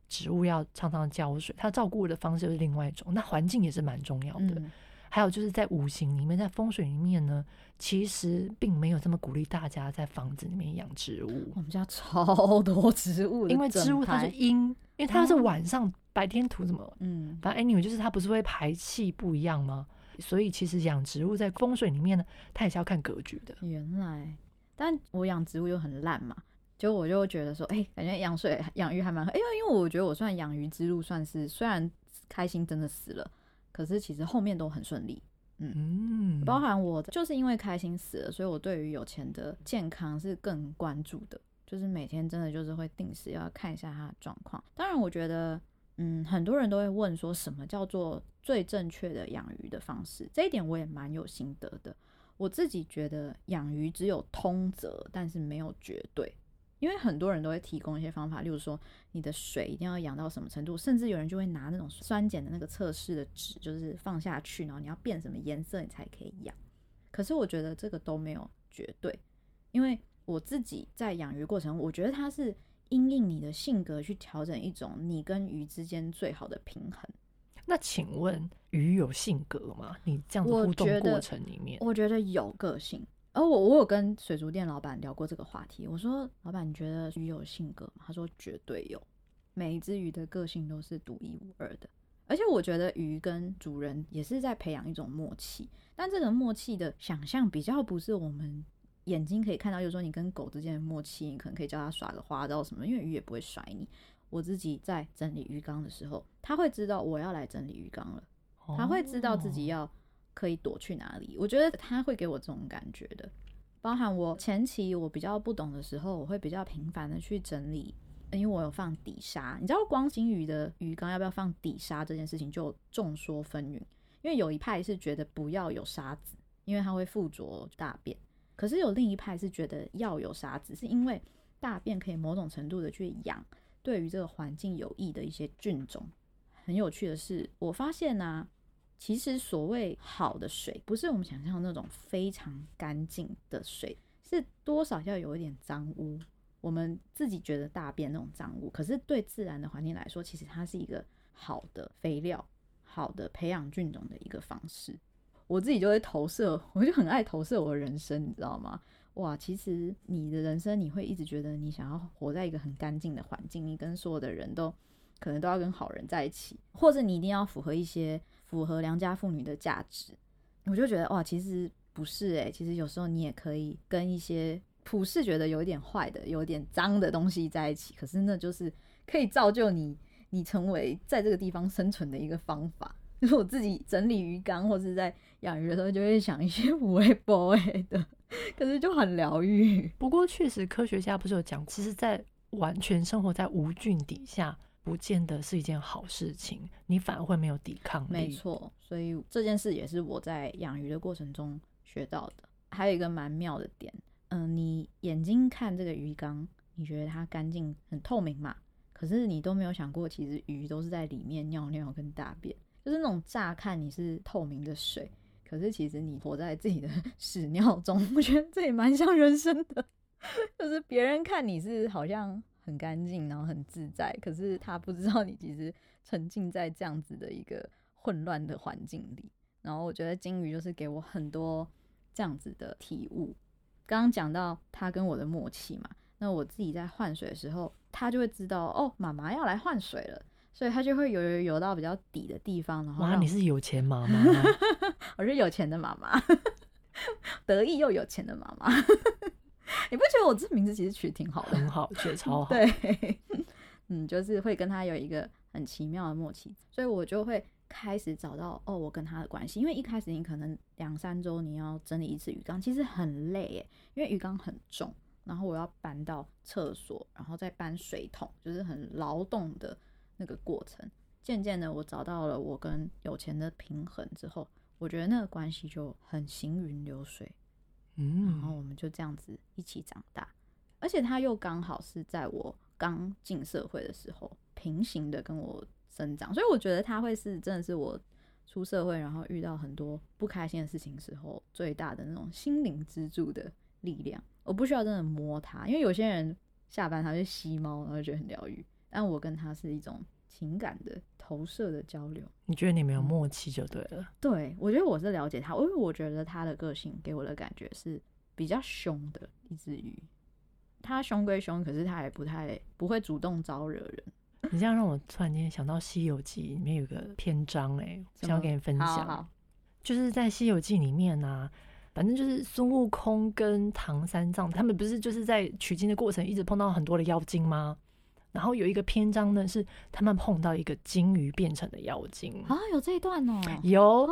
植物要常常浇水。她照顾的方式又是另外一种，那环境也是蛮重要的。嗯还有就是在五行里面，在风水里面呢，其实并没有这么鼓励大家在房子里面养植物。我们家超多植物，因为植物它是阴，因为它是晚上，白天土怎么？嗯，反正 anyway 就是它不是会排气不一样吗？所以其实养植物在风水里面呢，它也是要看格局的。原来，但我养植物又很烂嘛，就我就觉得说，哎、欸，感觉养水养鱼还蛮……哎、欸，因为我觉得我算养鱼之路算是虽然开心，真的死了。可是其实后面都很顺利，嗯，包含我就是因为开心死了，所以我对于有钱的健康是更关注的，就是每天真的就是会定时要看一下他的状况。当然，我觉得，嗯，很多人都会问说什么叫做最正确的养鱼的方式，这一点我也蛮有心得的。我自己觉得养鱼只有通则，但是没有绝对。因为很多人都会提供一些方法，例如说你的水一定要养到什么程度，甚至有人就会拿那种酸碱的那个测试的纸，就是放下去，然后你要变什么颜色你才可以养。可是我觉得这个都没有绝对，因为我自己在养鱼过程，我觉得它是因应你的性格去调整一种你跟鱼之间最好的平衡。那请问鱼有性格吗？你这样子互动过程里面，我觉得，我觉得有个性。而我我有跟水族店老板聊过这个话题，我说，老板，你觉得鱼有性格吗？他说绝对有，每一只鱼的个性都是独一无二的。而且我觉得鱼跟主人也是在培养一种默契，但这个默契的想象比较不是我们眼睛可以看到，就是说你跟狗之间的默契，你可能可以叫它耍个花招什么，因为鱼也不会甩你。我自己在整理鱼缸的时候，它会知道我要来整理鱼缸了，它会知道自己要。可以躲去哪里？我觉得他会给我这种感觉的，包含我前期我比较不懂的时候，我会比较频繁的去整理，因为我有放底沙。你知道光金鱼的鱼缸要不要放底沙这件事情就众说纷纭，因为有一派是觉得不要有沙子，因为它会附着大便。可是有另一派是觉得要有沙子，是因为大便可以某种程度的去养对于这个环境有益的一些菌种。很有趣的是，我发现呢、其实所谓好的水，不是我们想象的那种非常干净的水，是多少要有一点脏污。我们自己觉得大便那种脏污，可是对自然的环境来说，其实它是一个好的肥料，好的培养菌种的一个方式。我自己就会投射，我就很爱投射我的人生，你知道吗？哇，其实你的人生，你会一直觉得你想要活在一个很干净的环境，你跟所有的人都可能都要跟好人在一起，或者你一定要符合一些符合良家妇女的价值。我就觉得哇，其实不是诶、欸，其实有时候你也可以跟一些。普世觉得有一点坏的、有点脏的东西在一起，可是那就是可以造就你，你成为在这个地方生存的一个方法。就是我自己整理鱼缸或是在养鱼的时候，就会想一些无谓 boy 的，可是就很疗愈。不过确实，科学家不是有讲，其实，在完全生活在无菌底下，不见得是一件好事情，你反而会没有抵抗力。没错，所以这件事也是我在养鱼的过程中学到的。还有一个蛮妙的点。嗯，你眼睛看这个鱼缸，你觉得它干净、很透明嘛？可是你都没有想过，其实鱼都是在里面尿尿跟大便，就是那种乍看你是透明的水，可是其实你活在自己的 屎尿中。我觉得这也蛮像人生的，就是别人看你是好像很干净，然后很自在，可是他不知道你其实沉浸在这样子的一个混乱的环境里。然后我觉得金鱼就是给我很多这样子的体悟。刚刚讲到他跟我的默契嘛，那我自己在换水的时候，他就会知道哦，妈妈要来换水了，所以他就会游游游到比较底的地方，然后哇，你是有钱妈妈，我是有钱的妈妈，得意又有钱的妈妈，你不觉得我这名字其实取得挺好的？很好，取得超好。对，嗯，就是会跟他有一个很奇妙的默契，所以我就会。开始找到哦，我跟他的关系，因为一开始你可能两三周你要整理一次鱼缸，其实很累耶，因为鱼缸很重，然后我要搬到厕所，然后再搬水桶，就是很劳动的那个过程。渐渐的，我找到了我跟有钱的平衡之后，我觉得那个关系就很行云流水，嗯，然后我们就这样子一起长大，而且他又刚好是在我刚进社会的时候，平行的跟我。生长，所以我觉得他会是真的是我出社会，然后遇到很多不开心的事情时候最大的那种心灵支柱的力量。我不需要真的摸他，因为有些人下班他就吸猫，然后觉得很疗愈。但我跟他是一种情感的投射的交流。你觉得你没有默契就对了。对，我觉得我是了解他，因为我觉得他的个性给我的感觉是比较凶的一只鱼。他凶归凶，可是他也不太不会主动招惹人。你这样让我突然间想到《西游记》里面有个篇章，哎，想要跟你分享，好好就是在《西游记》里面呢、啊，反正就是孙悟空跟唐三藏他们不是就是在取经的过程一直碰到很多的妖精吗？然后有一个篇章呢是他们碰到一个金鱼变成的妖精啊，有这一段哦，有。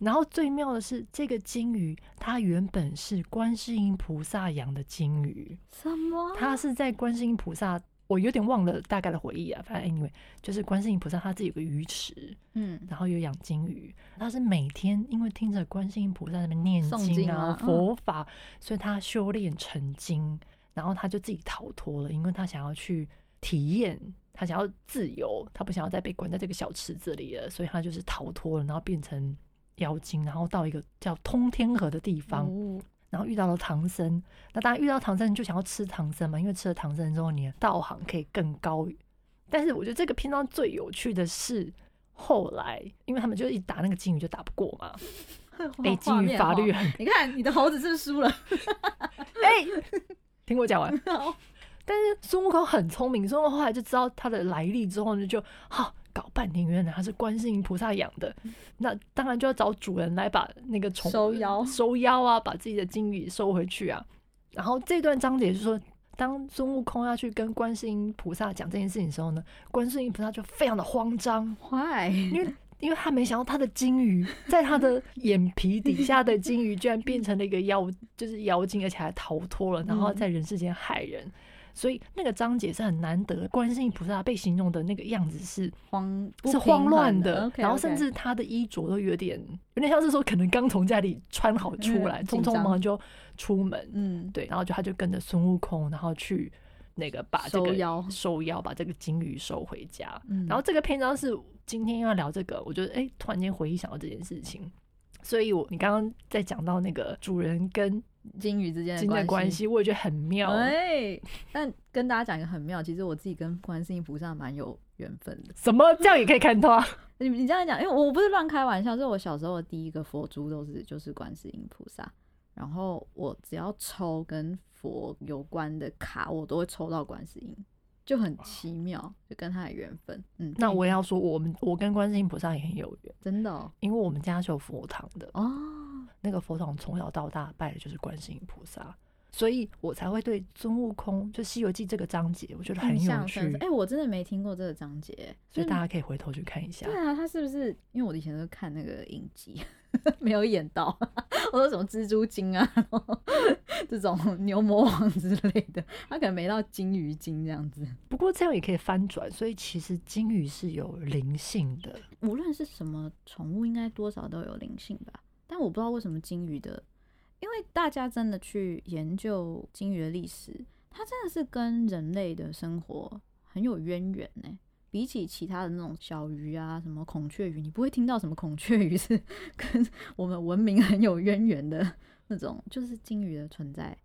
然后最妙的是这个金鱼它原本是观世音菩萨养的金鱼，什么？它是在观世音菩萨。我有点忘了大概的回忆啊，反正 anyway 就是观世音菩萨他自己有个鱼池，嗯，然后有养金鱼，他是每天因为听着观世音菩萨在那边念经啊佛法，所以他修炼成精，然后他就自己逃脱了，因为他想要去体验，他想要自由，他不想要再被关在这个小池子里了，所以他就是逃脱了，然后变成妖精，然后到一个叫通天河的地方。哦然后遇到了唐僧，那当然遇到唐僧就想要吃唐僧嘛，因为吃了唐僧之后，你的道行可以更高。但是我觉得这个篇章最有趣的是后来，因为他们就一打那个金鱼就打不过嘛，被，金鱼法律很，你看你的猴子是不是输了？哎，听我讲完。但是孙悟空很聪明，孙悟空后来就知道他的来历之后呢，就好。搞半天，原来他是观世音菩萨养的，那当然就要找主人来把那个虫收妖收妖啊，把自己的金鱼收回去啊。然后这段章节就是说，当孙悟空要去跟观世音菩萨讲这件事情的时候呢，观世音菩萨就非常的慌张，坏，因为因为他没想到他的金鱼在他的眼皮底下的金鱼居然变成了一个妖，就是妖精，而且还逃脱了，然后在人世间害人。所以那个章节是很难得，观世音菩萨被形容的那个样子是慌，是慌乱的然后甚至他的衣着都有点有点像是说，可能刚从家里穿好出来，匆匆忙忙就出门，嗯，对，然后就他就跟着孙悟空，然后去那个把这个收妖，把这个金鱼收回家，嗯，然后这个篇章是今天要聊这个，我觉得哎、欸，突然间回忆想到这件事情。所以，我你刚刚在讲到那个主人跟金鱼之间的关系，我也觉得很妙。哎，但跟大家讲一个很妙，其实我自己跟观世音菩萨蛮有缘分的。什么这样也可以看透啊？你你这样讲，因为我不是乱开玩笑，是我小时候的第一个佛珠都是就是观世音菩萨。然后我只要抽跟佛有关的卡，我都会抽到观世音。就很奇妙，就跟他的缘分。嗯，那我也要说，我们我跟观世音菩萨也很有缘，真的、哦，因为我们家是有佛堂的哦。那个佛堂从小到大拜的就是观世音菩萨，所以我才会对孙悟空就《西游记》这个章节，我觉得很有趣。哎、欸，我真的没听过这个章节，所以大家可以回头去看一下。对啊，他是不是？因为我以前都看那个影集。没有演到，或者什么蜘蛛精啊，这种牛魔王之类的，他可能没到金鱼精这样子。不过这样也可以翻转，所以其实金鱼是有灵性的。无论是什么宠物，应该多少都有灵性吧。但我不知道为什么金鱼的，因为大家真的去研究金鱼的历史，它真的是跟人类的生活很有渊源呢。比起其他的那种小鱼啊，什么孔雀鱼，你不会听到什么孔雀鱼是 跟我们文明很有渊源的 那种，就是金鱼的存在，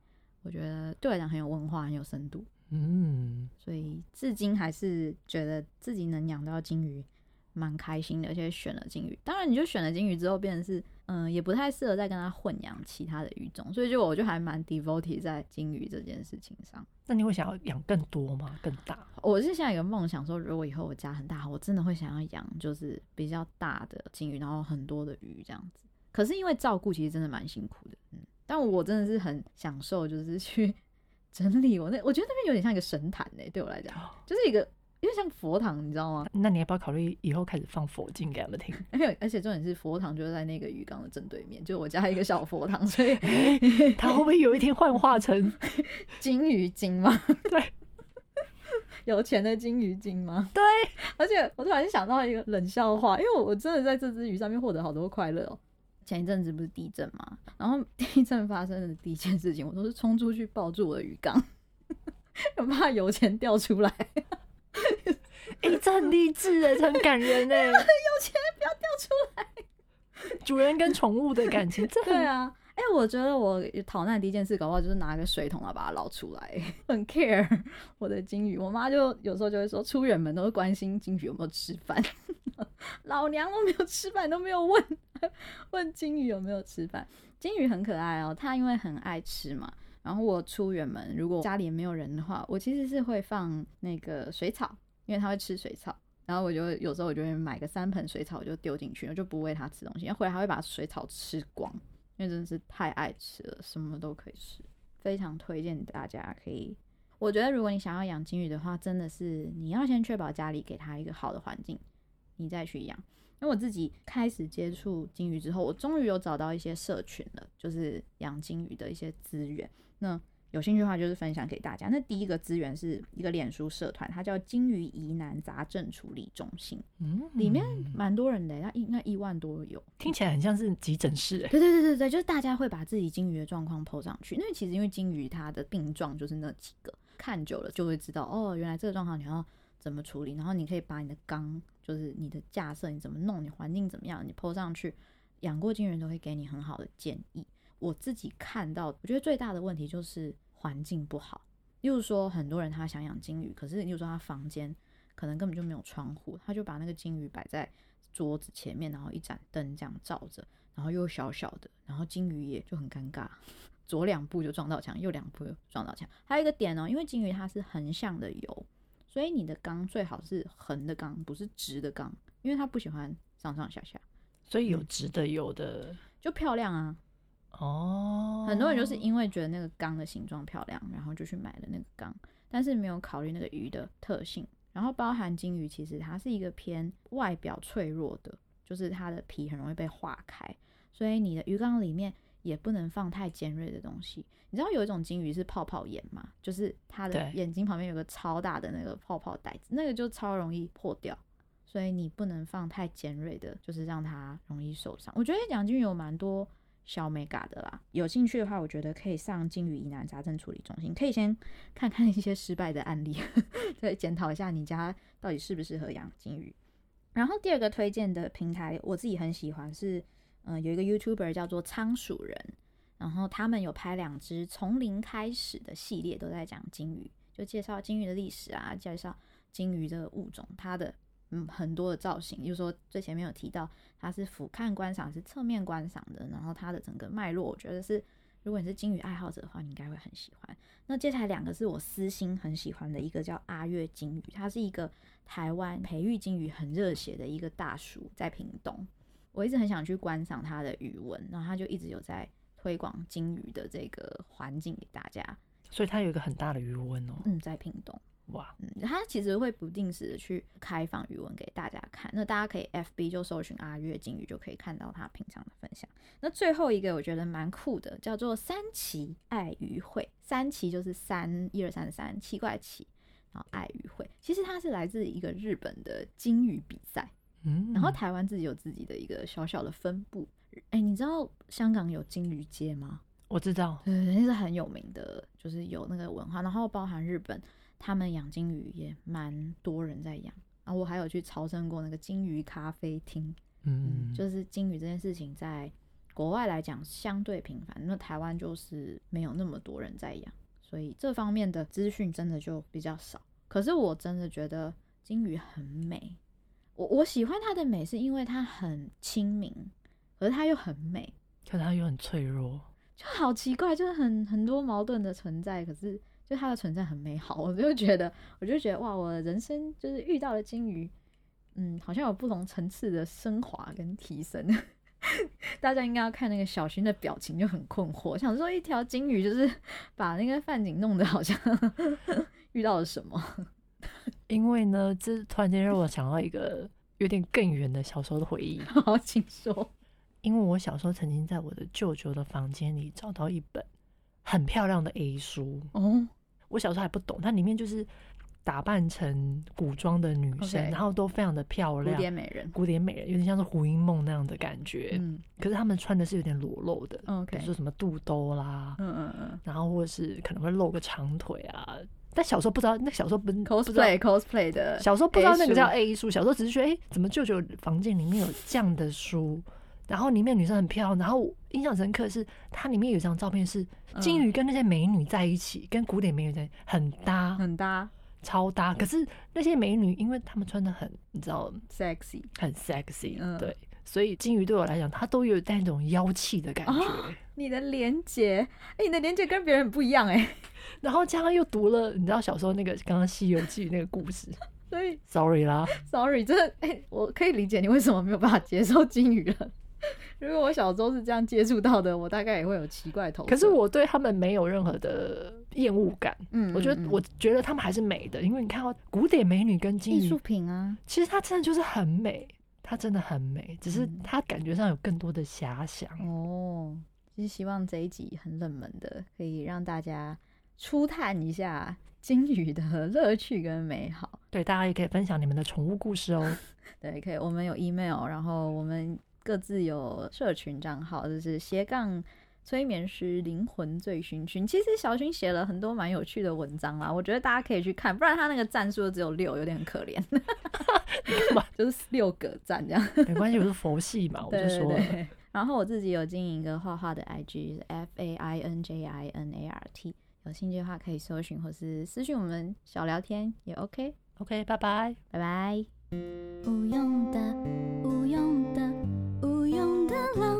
我觉得对我来讲很有文化，很有深度。嗯，所以至今还是觉得自己能养到金鱼。蛮开心的，而且选了金鱼。当然，你就选了金鱼之后，变成是嗯，也不太适合再跟它混养其他的鱼种。所以，就我就还蛮 devoted 在金鱼这件事情上。那你会想要养更多吗？更大？我是现在有个梦想，说如果以后我家很大，我真的会想要养，就是比较大的金鱼，然后很多的鱼这样子。可是因为照顾，其实真的蛮辛苦的。嗯，但我真的是很享受，就是去 整理我那，我觉得那边有点像一个神坛呢。对我来讲，就是一个。因为像佛堂，你知道吗？那你要不要考虑以后开始放佛经给他们听？而且而且重点是佛堂就在那个鱼缸的正对面，就我家一个小佛堂，所以 它会不会有一天幻化成 金鱼精吗？对，有钱的金鱼精吗？对。而且我突然想到一个冷笑话，因为我我真的在这只鱼上面获得好多快乐哦。前一阵子不是地震嘛，然后地震发生的第一件事情，我都是冲出去抱住我的鱼缸，我怕油钱掉出来。哎、欸，这很励志哎，这很感人哎！有钱不要掉出来。主人跟宠物的感情，这对啊。哎、欸，我觉得我逃难第一件事，搞不好就是拿个水桶啊，把它捞出来。很 care 我的金鱼，我妈就有时候就会说，出远门都会关心金鱼有没有吃饭。老娘都没有吃饭，都没有问问金鱼有没有吃饭。金鱼很可爱哦，它因为很爱吃嘛。然后我出远门，如果家里没有人的话，我其实是会放那个水草，因为它会吃水草。然后我就有时候我就会买个三盆水草，我就丢进去，我就不喂它吃东西。然后回来还会把水草吃光，因为真的是太爱吃了，什么都可以吃，非常推荐大家可以。我觉得如果你想要养金鱼的话，真的是你要先确保家里给它一个好的环境，你再去养。因为我自己开始接触金鱼之后，我终于有找到一些社群了，就是养金鱼的一些资源。那有兴趣的话，就是分享给大家。那第一个资源是一个脸书社团，它叫金鱼疑难杂症处理中心，嗯，里面蛮多人的，那一那一万多有，听起来很像是急诊室。对对对对对，就是大家会把自己金鱼的状况 po 上去。因为其实因为金鱼它的病状就是那几个，看久了就会知道哦，原来这个状况你要怎么处理，然后你可以把你的缸，就是你的架设你怎么弄，你环境怎么样，你 po 上去，养过金鱼人都会给你很好的建议。我自己看到，我觉得最大的问题就是环境不好。例如说，很多人他想养金鱼，可是例如说他房间可能根本就没有窗户，他就把那个金鱼摆在桌子前面，然后一盏灯这样照着，然后又小小的，然后金鱼也就很尴尬，左两步就撞到墙，右两步又撞到墙。还有一个点哦，因为金鱼它是横向的游，所以你的缸最好是横的缸，不是直的缸，因为它不喜欢上上下下，所以有直的有的、嗯、就漂亮啊。哦，oh, 很多人就是因为觉得那个缸的形状漂亮，然后就去买了那个缸，但是没有考虑那个鱼的特性。然后包含金鱼，其实它是一个偏外表脆弱的，就是它的皮很容易被化开，所以你的鱼缸里面也不能放太尖锐的东西。你知道有一种金鱼是泡泡眼吗？就是它的眼睛旁边有个超大的那个泡泡袋子，那个就超容易破掉。所以你不能放太尖锐的，就是让它容易受伤。我觉得养金鱼有蛮多小美嘎的啦，有兴趣的话，我觉得可以上鲸鱼疑难杂症处理中心，可以先看看一些失败的案例，对，检讨一下你家到底适不适合养鲸鱼。然后第二个推荐的平台，我自己很喜欢是，嗯、呃，有一个 YouTuber 叫做仓鼠人，然后他们有拍两支从零开始的系列，都在讲鲸鱼，就介绍鲸鱼的历史啊，介绍鲸鱼的物种，它的。嗯，很多的造型，就是说最前面有提到，它是俯瞰观赏，是侧面观赏的。然后它的整个脉络，我觉得是，如果你是金鱼爱好者的话，你应该会很喜欢。那接下来两个是我私心很喜欢的，一个叫阿月金鱼，它是一个台湾培育金鱼很热血的一个大叔，在屏东。我一直很想去观赏他的鱼纹，然后他就一直有在推广金鱼的这个环境给大家。所以它有一个很大的鱼塭哦。嗯，在屏东。哇，嗯，他其实会不定时的去开放鱼文给大家看，那大家可以 FB 就搜寻阿月金鱼，就可以看到他平常的分享。那最后一个我觉得蛮酷的，叫做三奇爱鱼会，三奇就是三一二三三奇怪奇，然后爱鱼会，其实它是来自一个日本的金鱼比赛，嗯，然后台湾自己有自己的一个小小的分部。哎、欸，你知道香港有金鱼街吗？我知道，对，那是很有名的，就是有那个文化，然后包含日本。他们养金鱼也蛮多人在养。啊，我还有去朝圣过那个金鱼咖啡厅，嗯，就是金鱼这件事情在国外来讲相对频繁，那台湾就是没有那么多人在养，所以这方面的资讯真的就比较少。可是我真的觉得金鱼很美，我我喜欢它的美是因为它很亲民，可是它又很美，可是它又很脆弱，就好奇怪，就是很很多矛盾的存在，可是。就它的存在很美好，我就觉得，我就觉得哇，我人生就是遇到了金鱼，嗯，好像有不同层次的升华跟提升。大家应该要看那个小薰的表情就很困惑，想说一条金鱼就是 把那个范景弄得好像 遇到了什么。因为呢，这突然间让我想到一个有点更远的小时候的回忆。好，请说。因为我小时候曾经在我的舅舅的房间里找到一本。很漂亮的 A 书哦，我小时候还不懂，它里面就是打扮成古装的女生，okay, 然后都非常的漂亮，古典美人，古典美人，有点像是胡因梦那样的感觉。嗯，可是他们穿的是有点裸露的，OK，比如说什么肚兜啦，嗯嗯嗯，然后或者是可能会露个长腿啊。但小时候不知道，那小时候不 cosplay cosplay 的，小时候不知道那个叫 A 书，小时候只是觉得，哎、欸，怎么舅舅房间里面有这样的书？然后里面女生很漂亮，然后印象深刻是它里面有一张照片是金鱼跟那些美女在一起，嗯、跟古典美女在很搭，很搭，超搭。可是那些美女因为她们穿的很，你知道，sexy，很 sexy，嗯，对，所以金鱼对我来讲，它都有带那种妖气的感觉。哦、你的连接，哎，你的连接跟别人很不一样哎。然后加上又读了，你知道小时候那个刚刚《西游记》那个故事，所以 sorry 啦，sorry，真的，哎，我可以理解你为什么没有办法接受金鱼了。如果我小时候是这样接触到的，我大概也会有奇怪头。可是我对他们没有任何的厌恶感。嗯，我觉得，我觉得他们还是美的，因为你看到古典美女跟金鱼，艺术品啊，其实它真的就是很美，它真的很美，只是它感觉上有更多的遐想。哦，其实希望这一集很冷门的，可以让大家初探一下金鱼的乐趣跟美好。对，大家也可以分享你们的宠物故事哦。对，可以，我们有 email，然后我们。各自有社群账号，就是斜杠催眠师灵魂醉醺醺。其实小薰写了很多蛮有趣的文章啦，我觉得大家可以去看，不然他那个赞数只有六，有点可怜。就是六个赞这样，没关系，我是佛系嘛，我就说。然后我自己有经营一个画画的 IG，是 F A I N J I N A R T，有兴趣的话可以搜寻或是私讯我们小聊天也 OK。OK，拜拜，拜拜。不用的。alone.